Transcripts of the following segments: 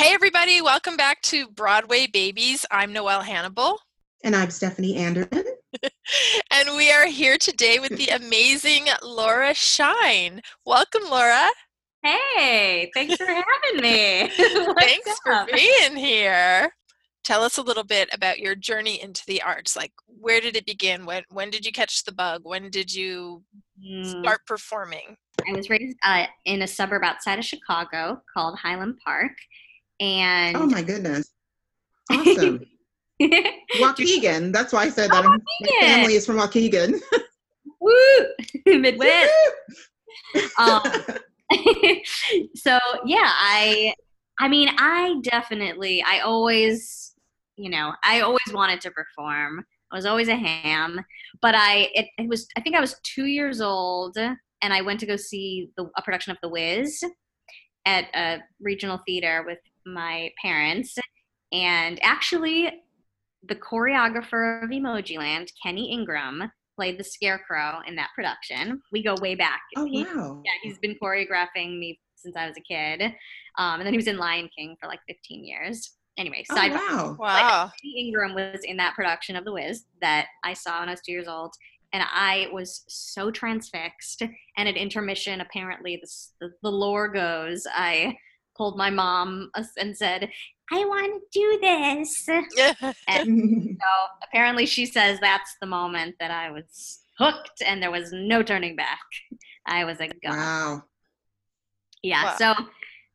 Hey, everybody, welcome back to Broadway Babies. I'm Noelle Hannibal. And I'm Stephanie Anderson. and we are here today with the amazing Laura Schein. Welcome, Laura. Hey, thanks for having me. thanks for being here. Tell us a little bit about your journey into the arts. Like, where did it begin? When when did you catch the bug? When did you mm. start performing? I was raised uh, in a suburb outside of Chicago called Highland Park, and oh my goodness, awesome. Waukegan. That's why I said that. Oh, my family is from Waukegan. Woo! Midwest. um, so yeah, I I mean, I definitely I always, you know, I always wanted to perform. I was always a ham, but I it, it was I think I was 2 years old and I went to go see the, a production of The Wiz at a regional theater with my parents. And actually, the choreographer of Emojiland, Kenny Ingram, played the Scarecrow in that production. We go way back. Oh, he, wow. Yeah, he's been choreographing me since I was a kid. Um, and then he was in Lion King for like 15 years. Anyway, oh, side oh, wow. wow. Kenny Ingram was in that production of The Wiz that I saw when I was two years old and I was so transfixed. And at intermission, apparently, this, the, the lore goes, I pulled my mom and said, I want to do this. and so apparently, she says that's the moment that I was hooked, and there was no turning back. I was a gun. Wow. Yeah. Wow. So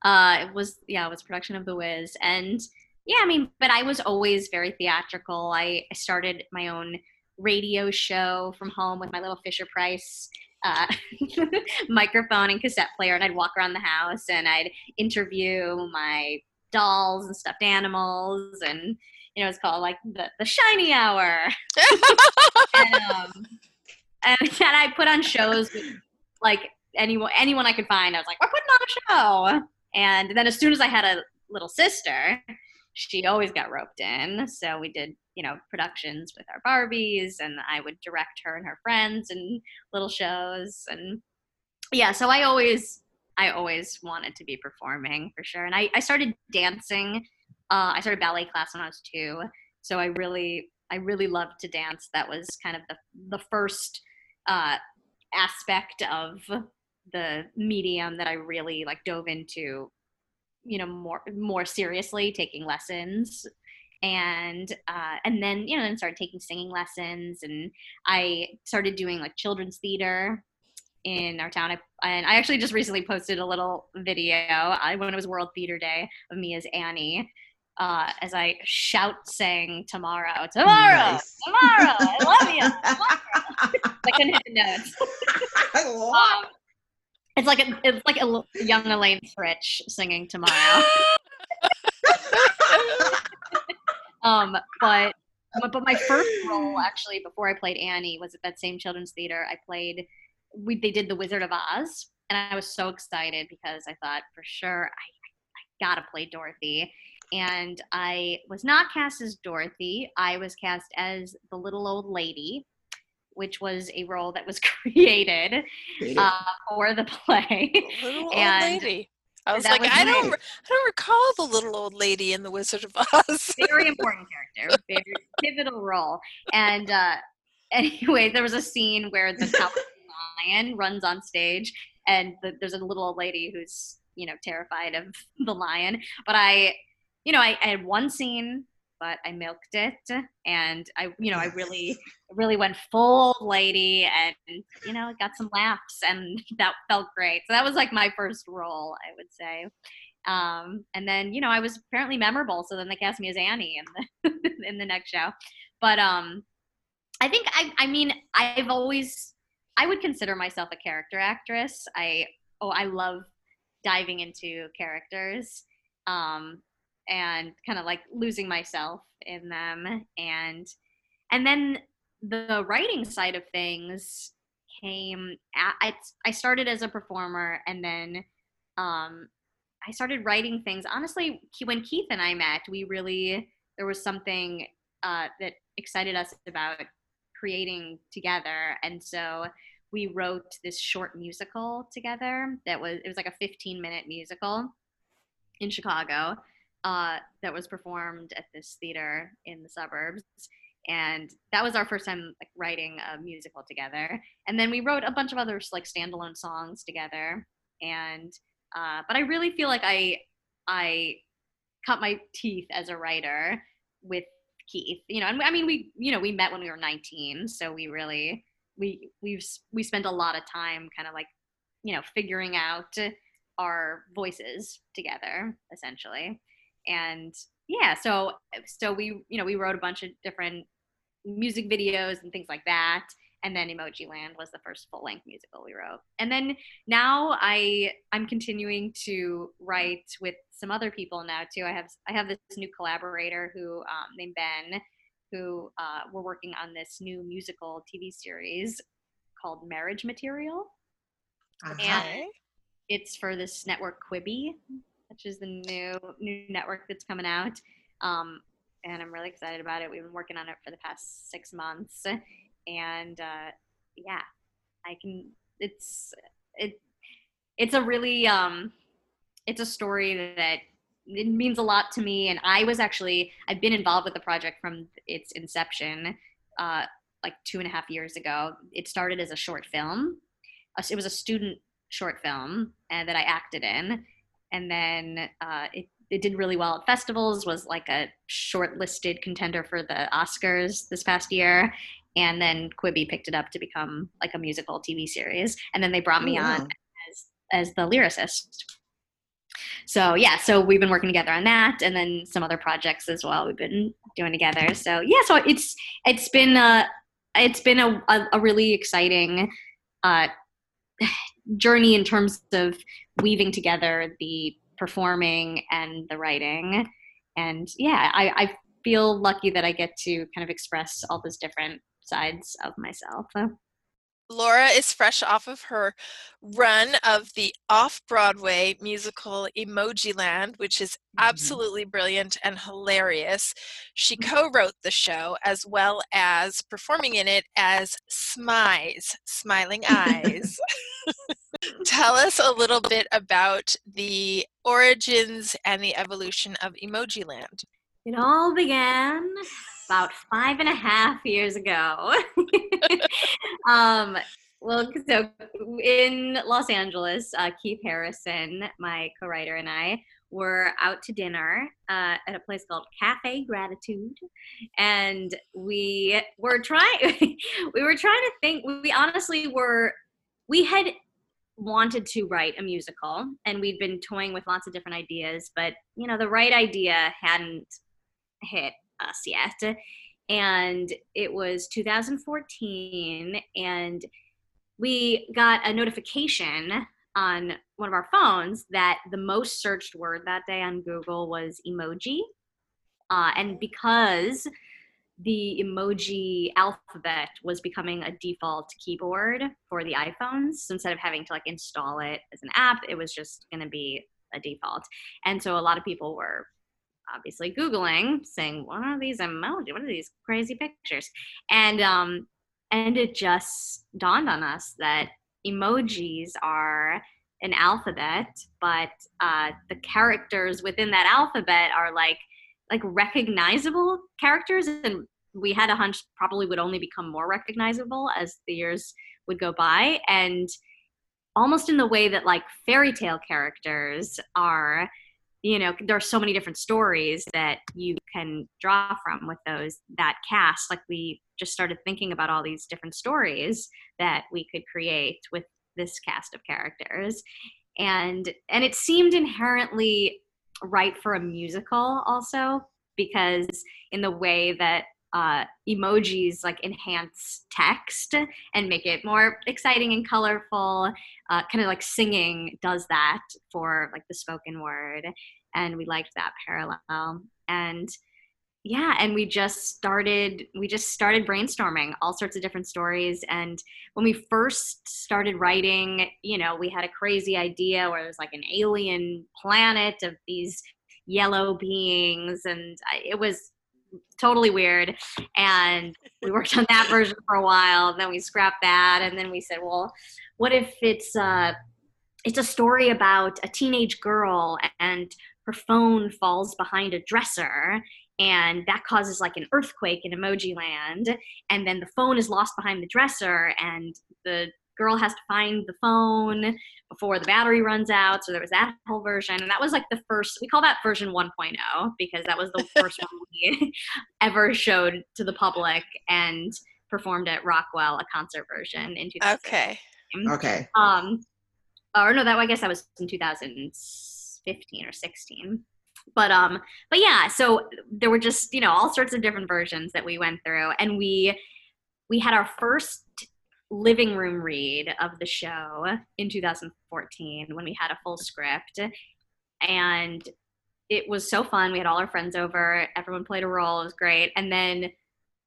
uh, it was yeah, it was production of The Wiz, and yeah, I mean, but I was always very theatrical. I, I started my own radio show from home with my little Fisher Price uh, microphone and cassette player, and I'd walk around the house and I'd interview my dolls and stuffed animals, and you know, it's called like the, the shiny hour. and, um, and, and I put on shows with like anyone anyone I could find. I was like, we're putting on a show. And then as soon as I had a little sister, she always got roped in. So we did you know productions with our barbies and i would direct her and her friends and little shows and yeah so i always i always wanted to be performing for sure and i, I started dancing uh, i started ballet class when i was two so i really i really loved to dance that was kind of the, the first uh, aspect of the medium that i really like dove into you know more more seriously taking lessons. And uh, and then you know then started taking singing lessons. And i started doing like children's theater in our town. I, and i actually just recently posted a little video I, when it was world theater day of me as annie uh, as i shout sang tomorrow tomorrow nice. tomorrow. I love you tomorrow. i couldn't hit the notes um, it's like a, it's like a young Elaine Stritch singing tomorrow um, but but my first role actually before I played Annie was at that same children's theater. I played we they did the Wizard of Oz, and I was so excited because I thought for sure I, I gotta play Dorothy. And I was not cast as Dorothy. I was cast as the little old lady, which was a role that was created uh, for the play. Little and old lady. I was like, was I don't, I don't recall the little old lady in the Wizard of Oz. very important character, very pivotal role. And uh, anyway, there was a scene where the lion runs on stage, and the, there's a little old lady who's you know terrified of the lion. But I, you know, I, I had one scene but I milked it and I you know I really really went full lady and you know got some laughs and that felt great. So that was like my first role, I would say. Um, and then you know I was apparently memorable, so then they cast me as Annie in the in the next show. But um, I think I I mean I've always I would consider myself a character actress. I oh I love diving into characters. Um, and kind of like losing myself in them and and then the writing side of things came at, I, I started as a performer and then um, i started writing things. Honestly when keith and i met we really there was something uh, that excited us about creating together and so we wrote this short musical together that was it was like a 15 minute musical in chicago uh, that was performed at this theater in the suburbs. And that was our first time like writing a musical together. And then we wrote a bunch of other like standalone songs together. And uh, but i really feel like i i cut my teeth as a writer with keith. You know and i mean we you know we met when we were 19 so we really we we've we spent a lot of time kind of like you know figuring out our voices together essentially and yeah so so we you know we wrote a bunch of different music videos and things like that and then emoji land was the first full length musical we wrote. And then now i i'm continuing to write with some other people now too. I have i have this new collaborator who um, named ben who uh, we're working on this new musical tv series called marriage material. Uh-huh. and it's for this network quibi which is the new new network that's coming out um, and I'm really excited about it. We've been working on it for the past six months, and uh, yeah, I can. It's it. It's a really um, it's a story that it means a lot to me. And I was actually I've been involved with the project from its inception, uh, like two and a half years ago. It started as a short film. It was a student short film uh, that I acted in, and then uh, it it did really well at festivals was like a shortlisted contender for the oscars this past year. And then quibi picked it up to become like a musical tv series. And then they brought me oh, wow. on as, as the lyricist. So yeah so we've been working together on that and then some other projects as well we've been doing together. So yeah so it's it's been a it's been a, a, a really exciting uh, journey in terms of weaving together the performing and the writing. And yeah, I, I feel lucky that I get to kind of express all those different sides of myself. Laura is fresh off of her run of the off Broadway musical Emoji Land, which is mm-hmm. absolutely brilliant and hilarious. She mm-hmm. co wrote the show as well as performing in it as Smize, Smiling Eyes. Tell us a little bit about the origins and the evolution of Emoji Land. It all began about five and a half years ago. um, well, so in Los Angeles, uh, Keith Harrison, my co-writer, and I were out to dinner uh, at a place called Cafe Gratitude, and we were trying. we were trying to think. We honestly were. We had wanted to write a musical and we'd been toying with lots of different ideas but you know the right idea hadn't hit us yet. And it was 2014 and we got a notification on one of our phones that the most searched word that day on google was emoji. Uh, and because the emoji alphabet was becoming a default keyboard for the iPhones. So instead of having to like install it as an app, it was just going to be a default. And so a lot of people were obviously Googling, saying, "What are these emoji? What are these crazy pictures?" And um, and it just dawned on us that emojis are an alphabet, but uh, the characters within that alphabet are like like recognizable characters and we had a hunch probably would only become more recognizable as the years would go by. And almost in the way that like fairy tale characters are you know there are so many different stories that you can draw from with those that cast. Like we just started thinking about all these different stories that we could create with this cast of characters. And and it seemed inherently right for a musical also because in the way that uh, emojis like enhance text and make it more exciting and colorful uh, kind of like singing does that for like the spoken word and we liked that parallel. And yeah and we just started we just started brainstorming all sorts of different stories and when we first started writing you know we had a crazy idea where there's like an alien planet of these yellow beings and it was totally weird and we worked on that version for a while and then we scrapped that and then we said well what if it's uh it's a story about a teenage girl and her phone falls behind a dresser and that causes like an earthquake in emoji land and then the phone is lost behind the dresser and the girl has to find the phone before the battery runs out so there was that whole version and that was like the first we call that version 1.0 because that was the first one we ever showed to the public and performed at rockwell a concert version in 2000 okay. okay. Um or no that i guess that was in 2015 or 16 but um but yeah so there were just you know all sorts of different versions that we went through. And we we had our first living room read of the show in 2014 when we had a full script. And it was so fun. We had all our friends over. Everyone played a role. It was great. And then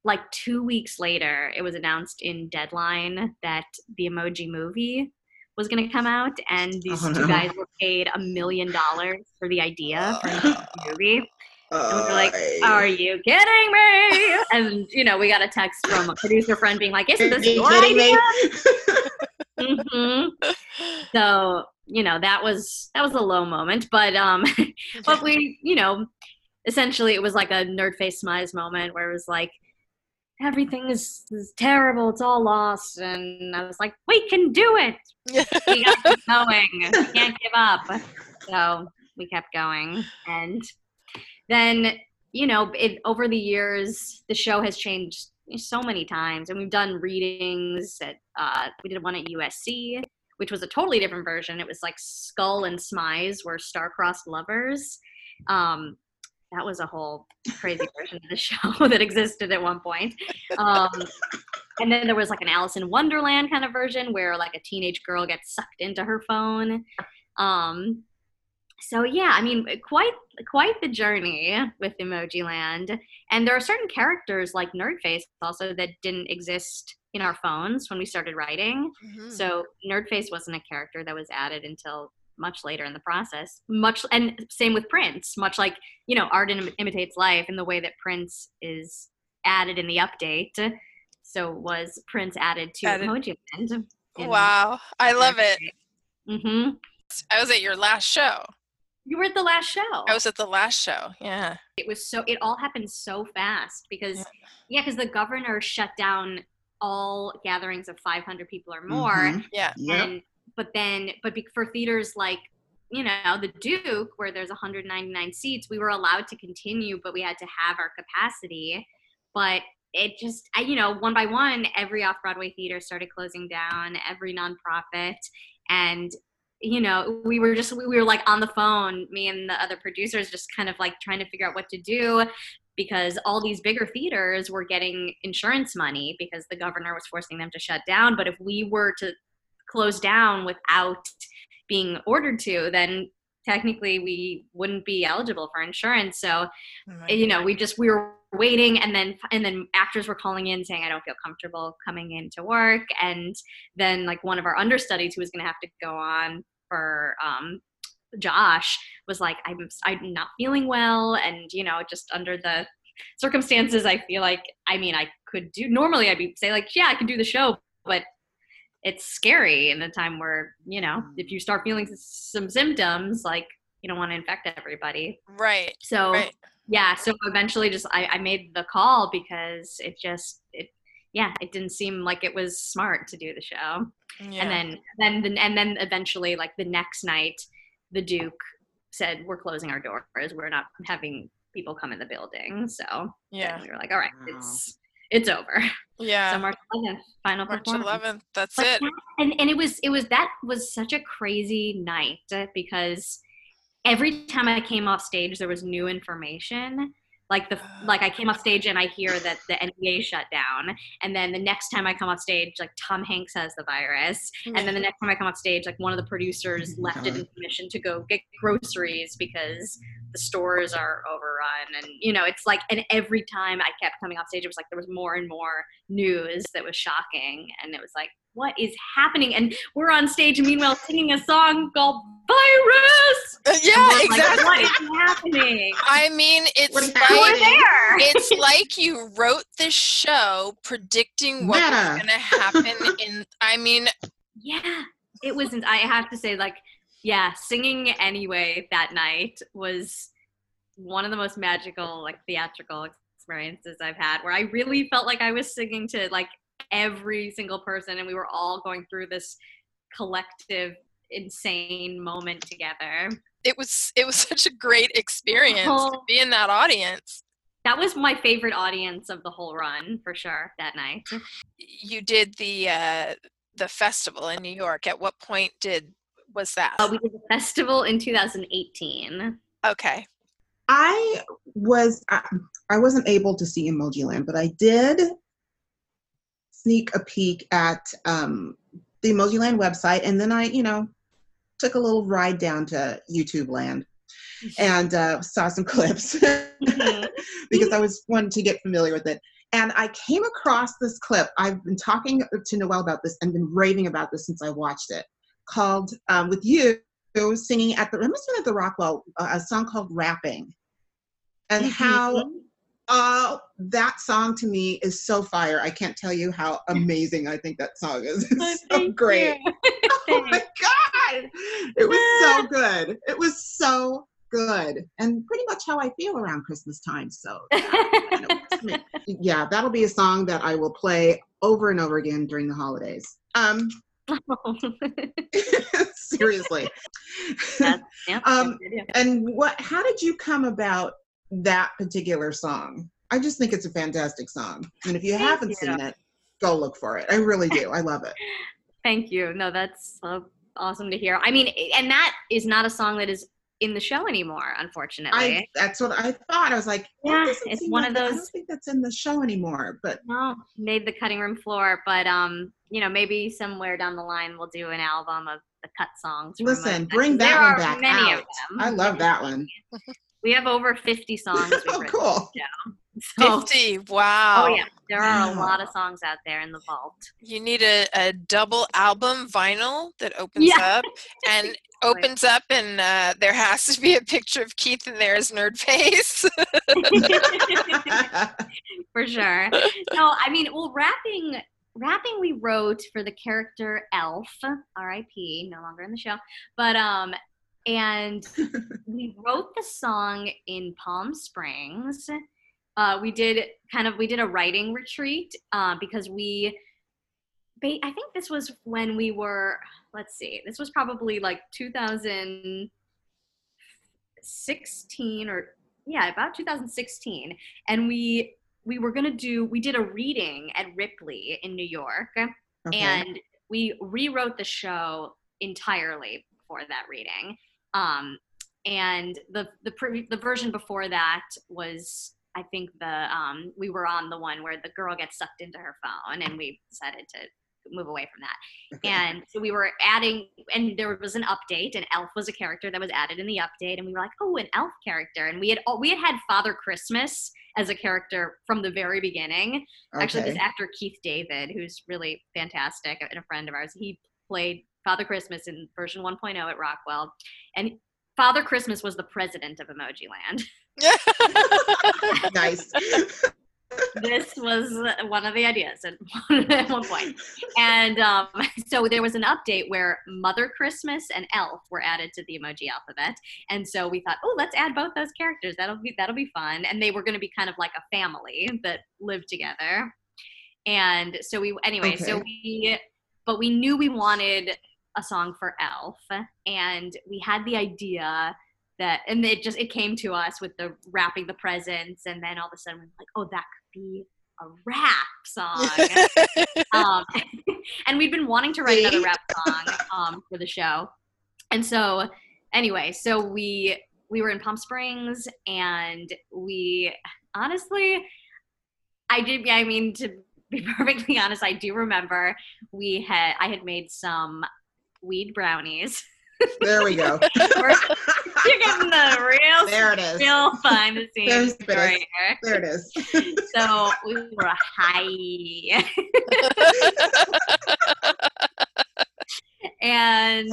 like two weeks later it was announced in deadline that the emoji movie was going to come out, and these oh, two no. guys were paid a million dollars for the idea for the movie. And we were like, "Are you kidding me?" And you know, we got a text from a producer friend being like, "Isn't this your idea?" mm-hmm. So you know, that was that was a low moment, but um, but we, you know, essentially it was like a nerd face smize moment where it was like everything is, is terrible. It's all lost. And I was like, we can do it. we got to keep going. We can't give up. So we kept going. And then, you know, it, over the years, the show has changed so many times. And we've done readings at, uh, we did one at USC, which was a totally different version. It was like Skull and Smize were star-crossed lovers. Um, that was a whole crazy version of the show that existed at one point. Um, and then there was like an Alice in Wonderland kind of version where like a teenage girl gets sucked into her phone. Um, so yeah, I mean, quite quite the journey with Emoji Land. And there are certain characters like Nerdface also that didn't exist in our phones when we started writing. Mm-hmm. So Nerdface wasn't a character that was added until much later in the process. Much and same with prince much like you know art Im- imitates life in the way that prince is added in the update. So was prince added to added. emoji land wow. I love it. Mm-hmm. i was at your last show. You were at the last show. I was at the last show yeah. It was so it all happened so fast because yeah. because yeah, the governor shut down all gatherings of 500 people or more. Mm-hmm. yeah. And but then but for theaters like you know the duke where there's 199 seats we were allowed to continue but we had to have our capacity. But it just you know one by one every off-broadway theater started closing down every nonprofit. And you know we were just we were like on the phone me and the other producers just kind of like trying to figure out what to do because all these bigger theaters were getting insurance money because the governor was forcing them to shut down. But if we were to close down without being ordered to, then technically we wouldn't be eligible for insurance. So, oh you know, we just we were waiting and then and then actors were calling in saying I don't feel comfortable coming into work. And then like one of our understudies who was going to have to go on for um Josh was like I'm I'm not feeling well. And you know just under the circumstances I feel like I mean I could do normally I'd be say like yeah I can do the show but it's scary in a time where you know mm-hmm. if you start feeling some symptoms like you don't want to infect everybody right so right. yeah so eventually just I, I made the call because it just it yeah it didn't seem like it was smart to do the show yeah. and then then the, and then eventually like the next night the duke said we're closing our doors we're not having people come in the building so yeah we were like all right wow. it's it's over. Yeah. So March 11th, final March performance. 11th. That's but it. That, and and it was it was that was such a crazy night because every time I came off stage, there was new information like the like I came off stage and I hear that the NBA shut down, and then the next time I come off stage, like Tom Hanks has the virus, and then the next time I come off stage, like one of the producers mm-hmm. left it in permission to go get groceries because the stores are overrun, and you know it's like, and every time I kept coming off stage, it was like there was more and more news that was shocking, and it was like what is happening? And we're on stage, meanwhile, singing a song called Virus. Uh, yeah, exactly. Like, what is happening? I mean, it's like it's like you wrote this show predicting what was going to happen. In I mean, yeah, it wasn't. I have to say, like yeah, singing anyway that night was one of the most magical, like theatrical experiences I've had where I really felt like I was singing to like every single person and we were all going through this collective insane moment together. It was it was such a great experience oh, to be in that audience. That was my favorite audience of the whole run for sure that night. You did the uh the festival in New York. At what point did was that? Uh, we did the festival in 2018. Okay. I was I, I wasn't able to see Emoji Land, but I did sneak a peek at um, the Emoji Land website, and then I, you know, took a little ride down to YouTube Land mm-hmm. and uh, saw some clips mm-hmm. because I was wanting to get familiar with it. And I came across this clip. I've been talking to Noelle about this and been raving about this since I watched it. Called um, with you singing at the I must have been at the Rockwell uh, a song called "Rapping," and mm-hmm. how uh, that song to me is so fire. I can't tell you how amazing I think that song is. It's oh, so great. oh my god, it was so good. It was so good, and pretty much how I feel around Christmas time. So, that, yeah, that'll be a song that I will play over and over again during the holidays. Um, seriously. um, and what? How did you come about that particular song. I just think it's a fantastic song. And if you Thank haven't you. seen it, go look for it. I really do. I love it. Thank you. No, that's uh, awesome to hear. I mean, and that is not a song that is in the show anymore, unfortunately. I, that's what I thought. I was like, yeah, it's one like of those. I don't think that's in the show anymore, but no, made the cutting room floor. But um, you know, maybe somewhere down the line we'll do an album of the cut songs. Listen, bring that there one back many out. Of them. I love that one. We have over 50 songs. oh, cool. So, 50. Wow. Oh, yeah. There are a lot of songs out there in the vault. You need a, a double album vinyl that opens yeah. up and opens up, and uh, there has to be a picture of Keith in there as Nerd Face. for sure. No, I mean, well, rapping rapping we wrote for the character Elf, R.I.P. No longer in the show, but um, and we wrote the song in Palm Springs. Uh, we did kind of we did a writing retreat uh, because we. I think this was when we were. Let's see. This was probably like 2016 or yeah, about 2016, and we we were gonna do. We did a reading at Ripley in New York, okay. and we rewrote the show entirely for that reading um, and the the pre- the version before that was I think the um, we were on the one where the girl gets sucked into her phone, and we decided to move away from that. And so we were adding, and there was an update, and Elf was a character that was added in the update, and we were like, oh, an Elf character, and we had we had had Father Christmas as a character from the very beginning. Okay. Actually, this actor Keith David, who's really fantastic and a friend of ours, he played Father Christmas in version 1.0 at Rockwell. And Father Christmas was the president of Emoji Land. nice. this was one of the ideas at one, at one point. And um, so there was an update where Mother Christmas and Elf were added to the emoji alphabet. And so we thought, oh, let's add both those characters. That'll be that'll be fun. And they were going to be kind of like a family that lived together. And so we anyway, okay. so we but we knew we wanted a song for Elf, and we had the idea that, and it just it came to us with the wrapping the presents, and then all of a sudden we're like, oh, that could be a rap song. um, and we'd been wanting to write another rap song um, for the show, and so anyway, so we we were in Palm Springs, and we honestly, I did. I mean to be perfectly honest, I do remember we had I had made some weed brownies. There we go. You're getting the real, there it is. real fun to see. There, there it is. So we were high. and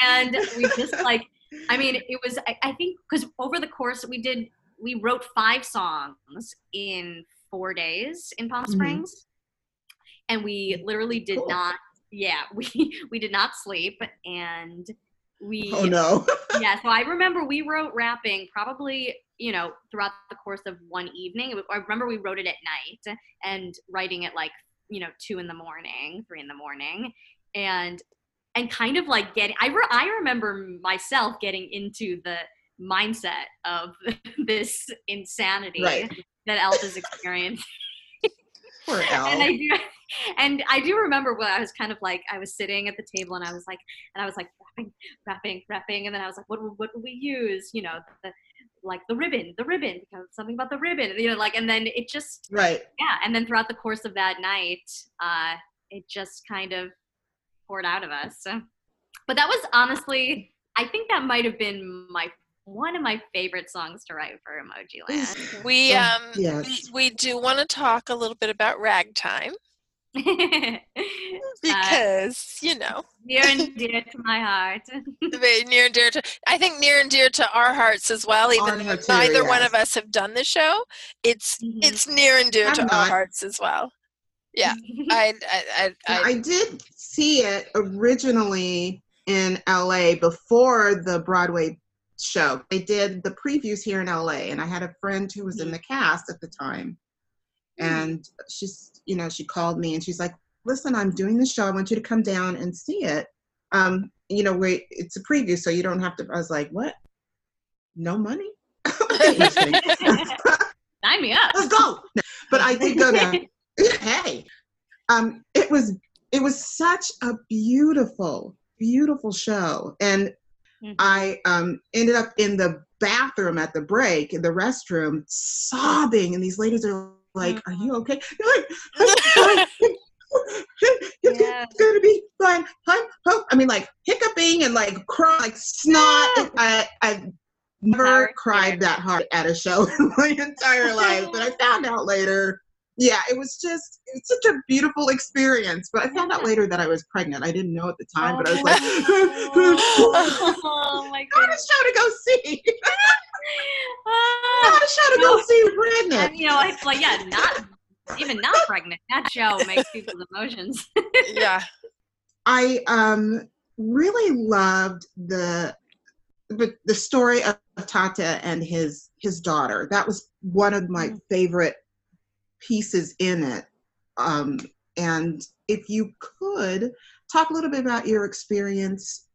and we just like, I mean, it was. I, I think because over the course we did, we wrote five songs in four days in Palm mm-hmm. Springs, mm-hmm. and we literally did cool. not yeah, we we did not sleep, and we. Oh no. yeah, so I remember we wrote rapping probably you know throughout the course of one evening. I remember we wrote it at night and writing it like you know two in the morning, three in the morning, and and kind of like getting. I re- I remember myself getting into the mindset of this insanity Right. that Elf is experiencing. Poor Al. and I do, and I do remember when I was kind of like I was sitting at the table and I was like, and I was like rapping, rapping, rapping, and then I was like, what what would we use? You know, the like the ribbon, the ribbon, because something about the ribbon, you know, like, and then it just right. yeah, and then throughout the course of that night, uh, it just kind of poured out of us. So, but that was honestly, I think that might have been my one of my favorite songs to write for Emoji Land. We Oh, um yes. we, we do want to talk a little bit about ragtime Uh, because you know near and dear to my heart. very near and dear to I think near and dear to our hearts as well. Even Our though hearts too, neither one of us have done the show, it's Mhm. it's near and dear I'm to our hearts as well. Yeah, I I I, I I did see it originally in LA before the Broadway show. They did the previews here in LA, and I had a friend who was in the cast at the time. And she's, you know, she called me and she's like, listen, I'm doing the show. I want you to come down and see it. Um, you know, wait, it's a preview, so you don't have to. I was like, what? No money? Okay, just kidding. Sign me up. Let's go. But I did go down. hey, um, it was it was such a beautiful, beautiful show, and Mhm. I um, ended up in the bathroom at the break in the restroom, sobbing, and these ladies are like, "Are you okay?" You're like, "I'm. It's Yeah. gonna be fine. Huh? Huh? I mean, like hiccuping and like crying, like snot. I, I've never cried that hard at a show in my entire life, but I found out later. Yeah, it was just it's such a beautiful experience. But I found out later that I was pregnant. I didn't know at the time, but I was like, oh my not a show to go see. Not a show to go see pregnant. And, you know, it's like, yeah, not even not pregnant. That show makes people's emotions. yeah. I um really loved the the, the story of Tateh and his his daughter. That was one of my Mm. favorite pieces in it. Um, and if you could talk a little bit about your experience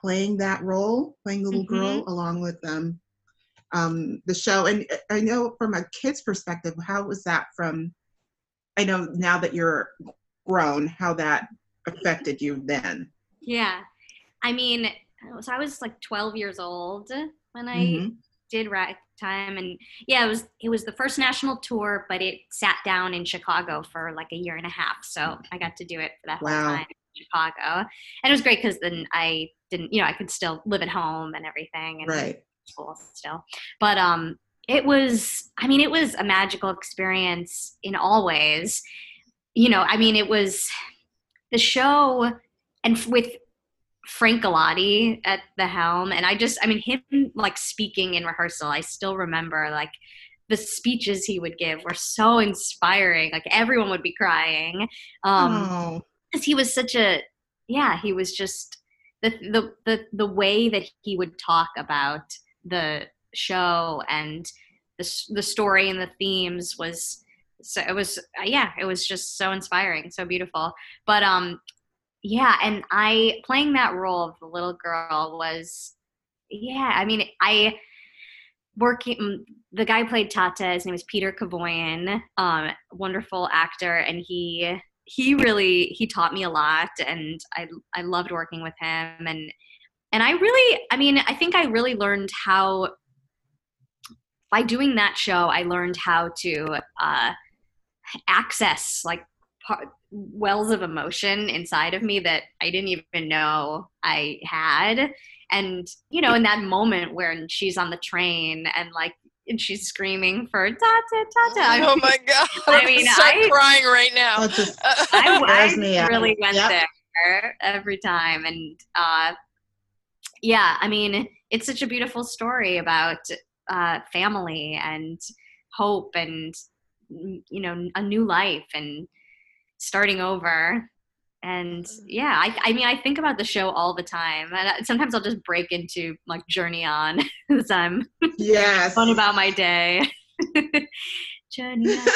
playing that role, playing the little girl along with um, um, the show. And I know from a kid's perspective, how was that from? I know now that you're grown, how that affected you then. Yeah. I mean, so I was like 12 years old when I Mhm. Did ragtime and yeah, it was it was the first national tour, but it sat down in Chicago for like a year and a half. So I got to do it for that whole time in Chicago. And it was great because then I didn't, you know, I could still live at home and everything and Right. school still. But um it was I mean, it was a magical experience in all ways. You know, I mean, it was the show and with Frank Galati at the helm and I just I mean him like speaking in rehearsal I still remember like the speeches he would give were so inspiring like everyone would be crying um oh, because he was such a yeah he was just the, the the the way that he would talk about the show and the the story and the themes was so it was uh, yeah it was just so inspiring so beautiful. But um yeah and i playing that role of the little girl was yeah i mean i working mm, the guy played Tateh his name was Peter Kevoian um wonderful actor and he he really he taught me a lot and i i loved working with him and and i really i mean i think i really learned how by doing that show i learned how to uh access like par- wells of emotion inside of me that i didn't even know i had and you know in that moment when she's on the train and like and she's screaming for Tateh Tateh I oh my god! I mean, I'm mean, I- crying right now. just I, I me out. really went Yep. there every time, and uh, yeah, I mean, it's such a beautiful story about uh, family and hope, and you know, a new life and starting over. and mm-hmm. yeah I, I mean i think about the show all the time. And sometimes i'll just break into like journey on as i'm yes. fun about my day. Journey on.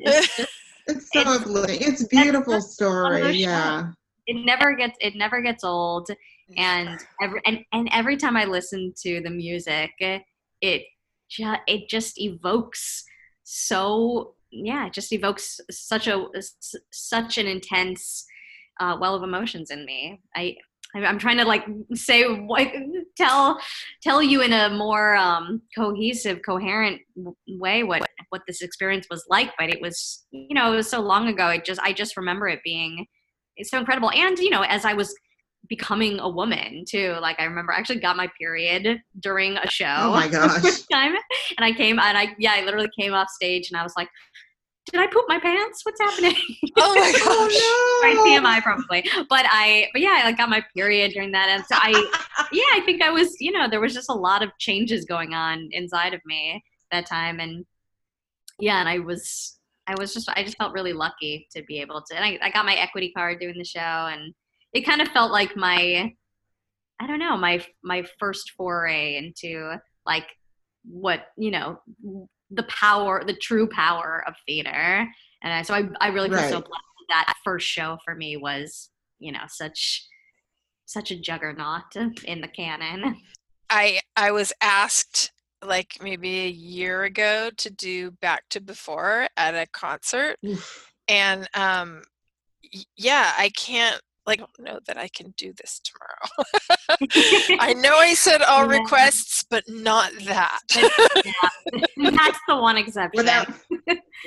It's, just, it's so it's, uplifting it's beautiful story yeah. It never gets it never gets old. And every and, and every time i listen to the music it it just evokes so yeah it just evokes such a such an intense uh, well of emotions in me. I i'm trying to like say what tell tell you in a more um, cohesive coherent way what what this experience was like but it was you know it was so long ago. It just i just remember it being it's so incredible. And you know as i was becoming a woman too. Like I remember I actually got my period during a show. Oh my gosh. time. And I came and I yeah, I literally came off stage and I was like, did I poop my pants? What's happening? Oh my oh, gosh. oh, no. Right, TMI probably. But I but yeah, I like got my period during that. And so I yeah, I think I was, you know, there was just a lot of changes going on inside of me that time. And yeah, and I was I was just I just felt really lucky to be able to and I, I got my equity card doing the show and it kind of felt like my I don't know, my my first foray into like what, you know, the power, the true power of theater. And I, so I, I really feel right. so blessed that, that first show for me was, you know, such such a juggernaut in the canon. I I was asked like maybe a year ago to do back to before at a concert Oof. and um yeah i can't like, I don't know that I can do this tomorrow. I know I said all yeah. requests, but not that. yeah. That's the one exception. Without,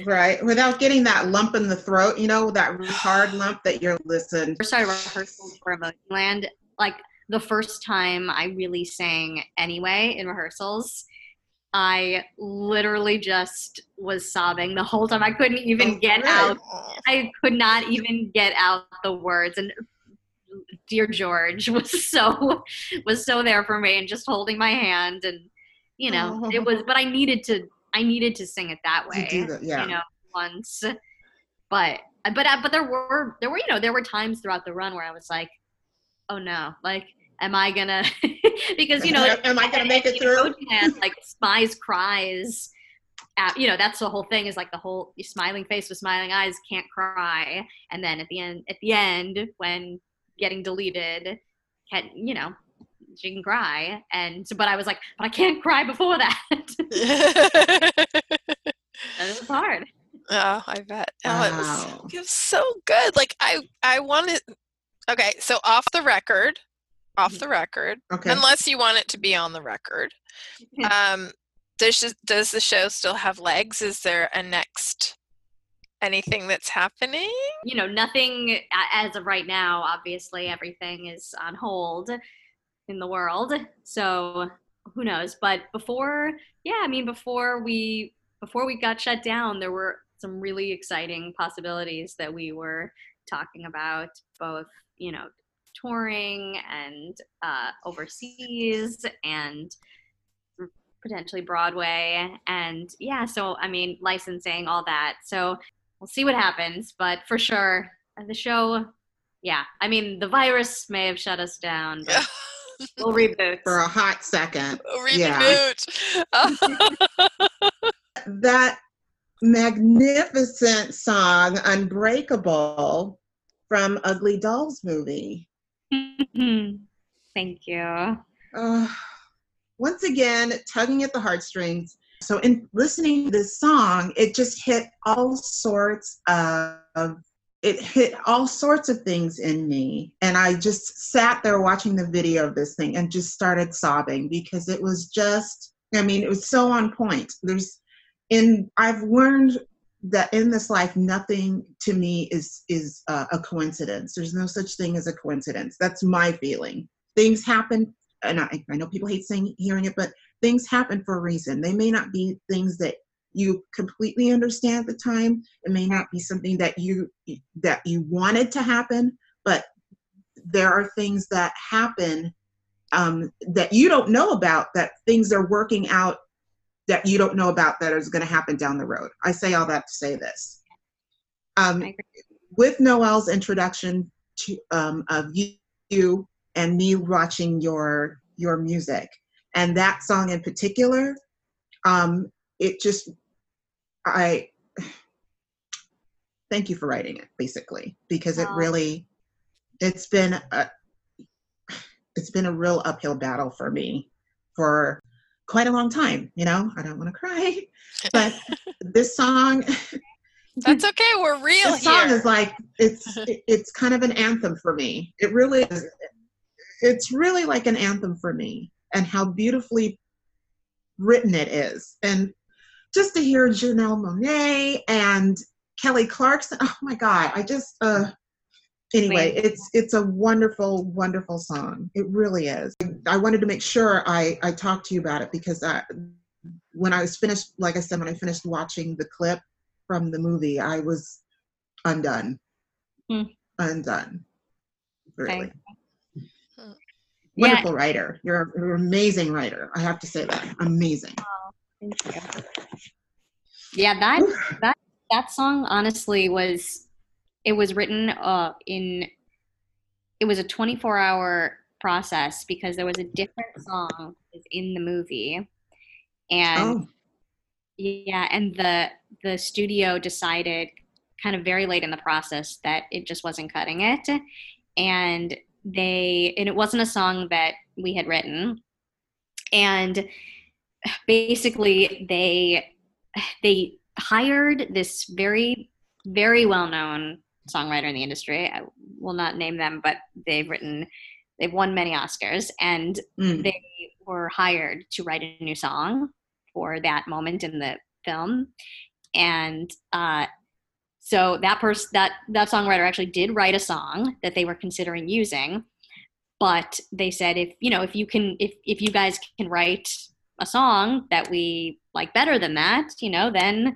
right. Without getting that lump in the throat, you know, that hard lump that you're listening. First I rehearsal for Emojiland, like the first time I really sang anyway in rehearsals, I literally just was sobbing the whole time. I couldn't even oh, get out. I could not even get out the words. And dear George was so was so there for me and just holding my hand and you know it was. But I needed to. I needed to sing it that way. That, yeah. You know, once. But but uh, but there were there were you know there were times throughout the run where I was like, oh no, like am I gonna because you know am I gonna make it through? Hand, like spies cries. At, you know that's the whole thing is like the whole smiling face with smiling eyes can't cry and then at the end at the end when getting deleted can you know she can cry and but i was like but i can't cry before that it was hard oh i bet wow. oh, it, was, it was so good like i i wanted okay so off the record off the record, okay. unless you want it to be on the record. Um, does does the show still have legs? Is there a next anything that's happening? You know, nothing as of right now. Obviously, everything is on hold in the world. So who knows? But before, yeah, I mean, before we before we got shut down, there were some really exciting possibilities that we were talking about, both you know touring and uh, overseas and potentially Broadway. And yeah, so I mean, licensing, all that. So we'll see what happens. But for sure, the show, yeah, I mean, the virus may have shut us down, but we'll reboot. For a hot second. We'll reboot. Yeah. that magnificent song, Unbreakable, from Ugly Dolls movie. Thank you. Uh, once again, tugging at the heartstrings. So, in listening to this song, it just hit all sorts of it hit all sorts of things in me. And i just sat there watching the video of this thing and just started sobbing because it was just i mean it was so on point. There's in i've learned that in this life nothing to me is is uh, a coincidence. There's no such thing as a coincidence. That's my feeling. Things happen and I, I know people hate saying hearing it but things happen for a reason they may not be things that you completely understand at the time it may not be something that you that you wanted to happen but there are things that happen um, that you don't know about that things are working out that you don't know about that is going to happen down the road. I say all that to say this. Um, with Noelle's introduction to, um, of you, you and me watching your your music and that song in particular um it just i thank you for writing it basically because it really it's been a it's been a real uphill battle for me for quite a long time you know? I don't want to cry but this song that's okay we're real this song here. is like it's it's kind of an anthem for me. It really is it's really like an anthem for me and how beautifully written it is. And just to hear janelle monáe and kelly clarkson oh my god i just uh anyway it's it's a wonderful wonderful song. It really is. I wanted to make sure i i talked to you about it because I, when i was finished like i said when i finished watching the clip from the movie i was undone. Hmm. undone. Really. Wonderful writer. You're, you're an amazing writer. I have to say that. Amazing. Thank you. Yeah, that that that song honestly was it was written uh in it was a 24 hour process because there was a different song was in the movie. And oh. yeah and the the studio decided kind of very late in the process that it just wasn't cutting it. And they and it wasn't a song that we had written. And basically they they hired this very very well known songwriter in the industry. I will not name them but they've written they've won many oscars and mm. they were hired to write a new song for that moment in the film. And uh, so that person that that songwriter actually did write a song that they were considering using but they said if you know if you can if if you guys can write a song that we like better than that you know then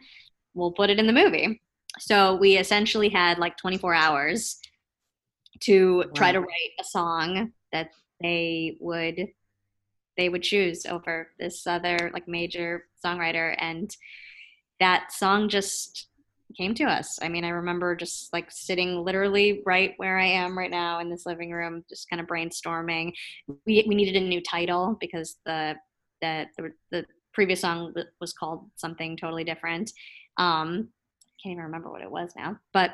we'll put it in the movie. So we essentially had like 24 hours to try to write a song that they would they would choose over this other like major songwriter and that song just came to us. I mean i remember just like sitting literally right where i am right now in this living room just kind of brainstorming. We, we needed a new title because the the the, the previous song was called something totally different. Um I can't even remember what it was now but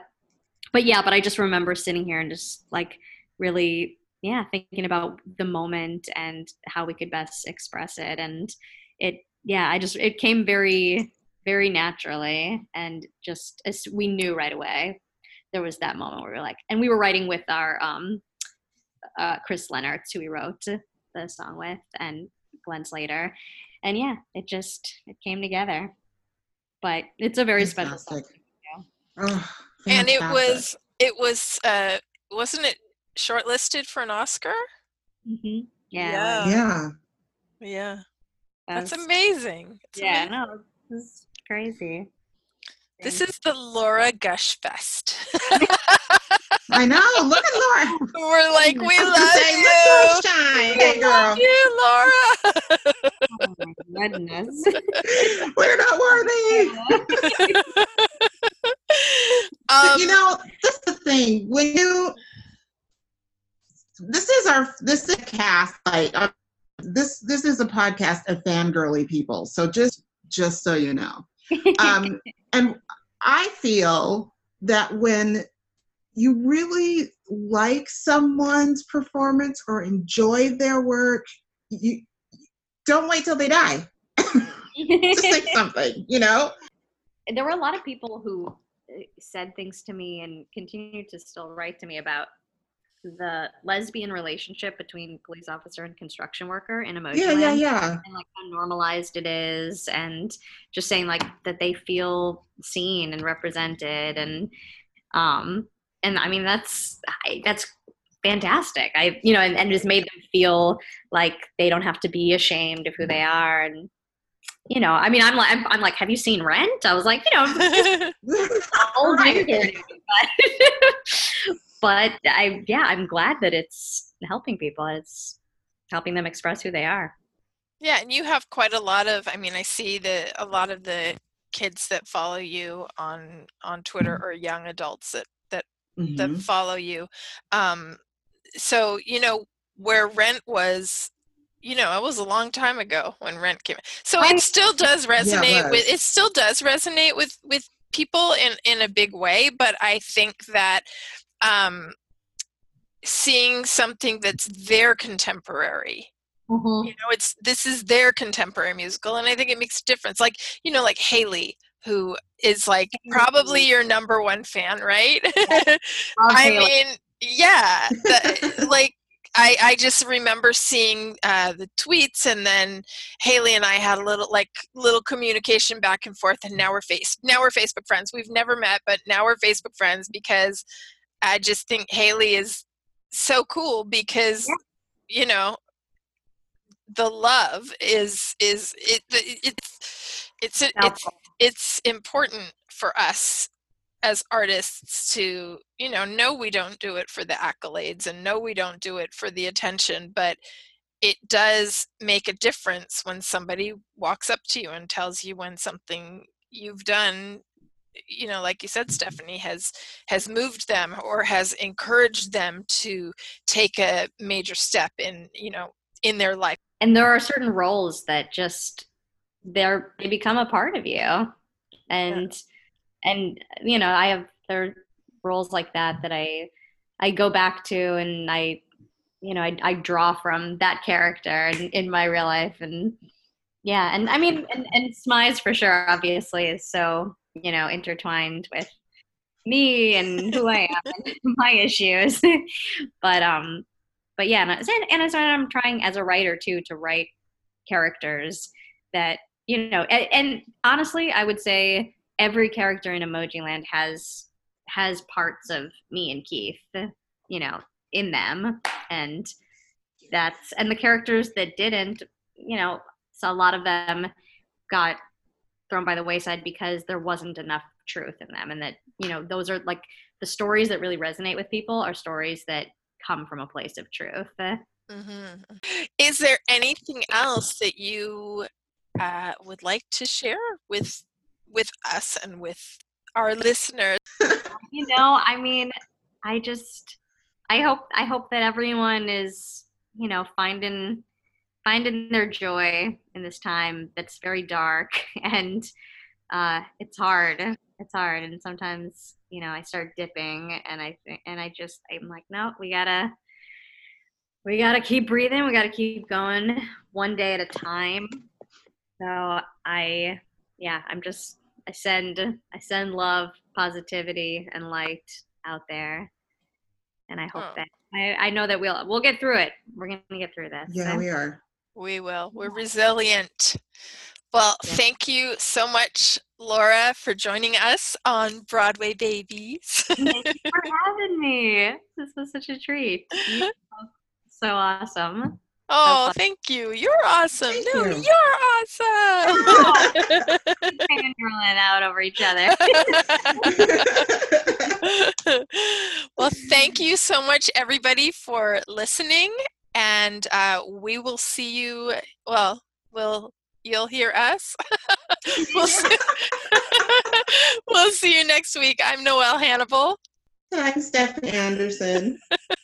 but yeah but i just remember sitting here and just like really yeah thinking about the moment and how we could best express it. And it yeah i just it came very very naturally and just as we knew right away there was that moment where we were like and we were writing with our um uh chris lennertz who we wrote the song with and glenn slater. And yeah it just it came together. But it's a very special song. Oh, and it was it was uh wasn't it shortlisted for an oscar? Hmm yeah. Yeah. yeah. Yeah. That that's amazing. It's yeah amazing. no this is crazy. This is the laura gush fest. I know look at laura. We're like we I was love gonna you. "Look, shine. Hey we love girl you laura. Oh my goodness. we're not worthy. Um, you know, that's the thing. When you, this is our, this is a cast. Like uh, this, this is a podcast of fangirly people. So just, just so you know, um, and I feel that when you really like someone's performance or enjoy their work, you don't wait till they die. Just say something, you know. there were a lot of people who uh, said things to me and continue to still write to me about the lesbian relationship between police officer and construction worker in emoji Yeah, yeah, yeah. and like how normalized it is and just saying like that they feel seen and represented and um and i mean that's I, that's fantastic i you know and, and just made them feel like they don't have to be ashamed of who they are and you know i mean i'm like i'm, I'm like have you seen rent i was like you know I'll do Right. but, but I yeah, I'm glad that it's helping people. It's helping them express who they are. Yeah, and you have quite a lot of. I mean, I see that a lot of the kids that follow you on on Twitter Mm-hmm. are young adults that that mm-hmm. that follow you. Um, so you know where Rent was you know, it was a long time ago when Rent came. So it still does resonate yeah, it with it still does resonate with with people in in a big way, but I think that um seeing something that's their contemporary. Mm-hmm. you know it's this is their contemporary musical and i think it makes a difference. Like you know like haley who is like probably your number one fan right? I mean yeah the, like I, I just remember seeing uh, the tweets and then Haley and I had a little like little communication back and forth and now we're face now we're Facebook friends. We've never met, but now we're Facebook friends because I just think Haley is so cool because yeah. you know the love is is it, it's it's it's it's important for us as artists to you know know we don't do it for the accolades and know we don't do it for the attention but it does make a difference when somebody walks up to you and tells you when something you've done you know like you said stephanie has has moved them or has encouraged them to take a major step in you know in their life and there are certain roles that just they're they become a part of you and yeah. and you know i have there are roles like that that i i go back to and i you know i, I draw from that character in, in my real life and yeah and i mean and, and smize for sure obviously is so you know intertwined with me and who I am and my issues. but um, but yeah, and, and as I'm trying as a writer too to write characters that you know, and, and honestly, I would say every character in Emojiland has has parts of me and Keith, you know, in them, and that's and the characters that didn't, you know, so a lot of them got thrown by the wayside because there wasn't enough truth in them. And that you know those are like the stories that really resonate with people are stories that come from a place of truth. Mm-hmm. is there anything else that you uh, would like to share with with us and with our listeners? You know i mean i just i hope i hope that everyone is you know finding finding their joy in this time that's very dark and uh, it's hard. It's hard and sometimes you know i start dipping and i think and i just i'm like no we gotta we gotta keep breathing. We gotta keep going one day at a time. So i yeah i'm just i send i send love positivity and light out there and i hope oh. that I, I know that we'll we'll get through it. We're gonna get through this yeah so. we are we will. We're resilient. Well, thank you so much, Laura, for joining us on Broadway Babies. thank you for having me. This was such a treat. so awesome. Oh, so thank you. You're awesome. Thank no, you. are awesome. Oh, Fangirling out over each other. well, thank you so much, everybody, for listening and uh, we will see you. Well, we'll you'll hear us. we'll, see, we'll see you next week. I'm Noelle Hannibal. I'm Stephanie Anderson.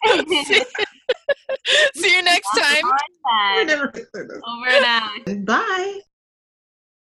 see, see you next time. Over and out. Bye.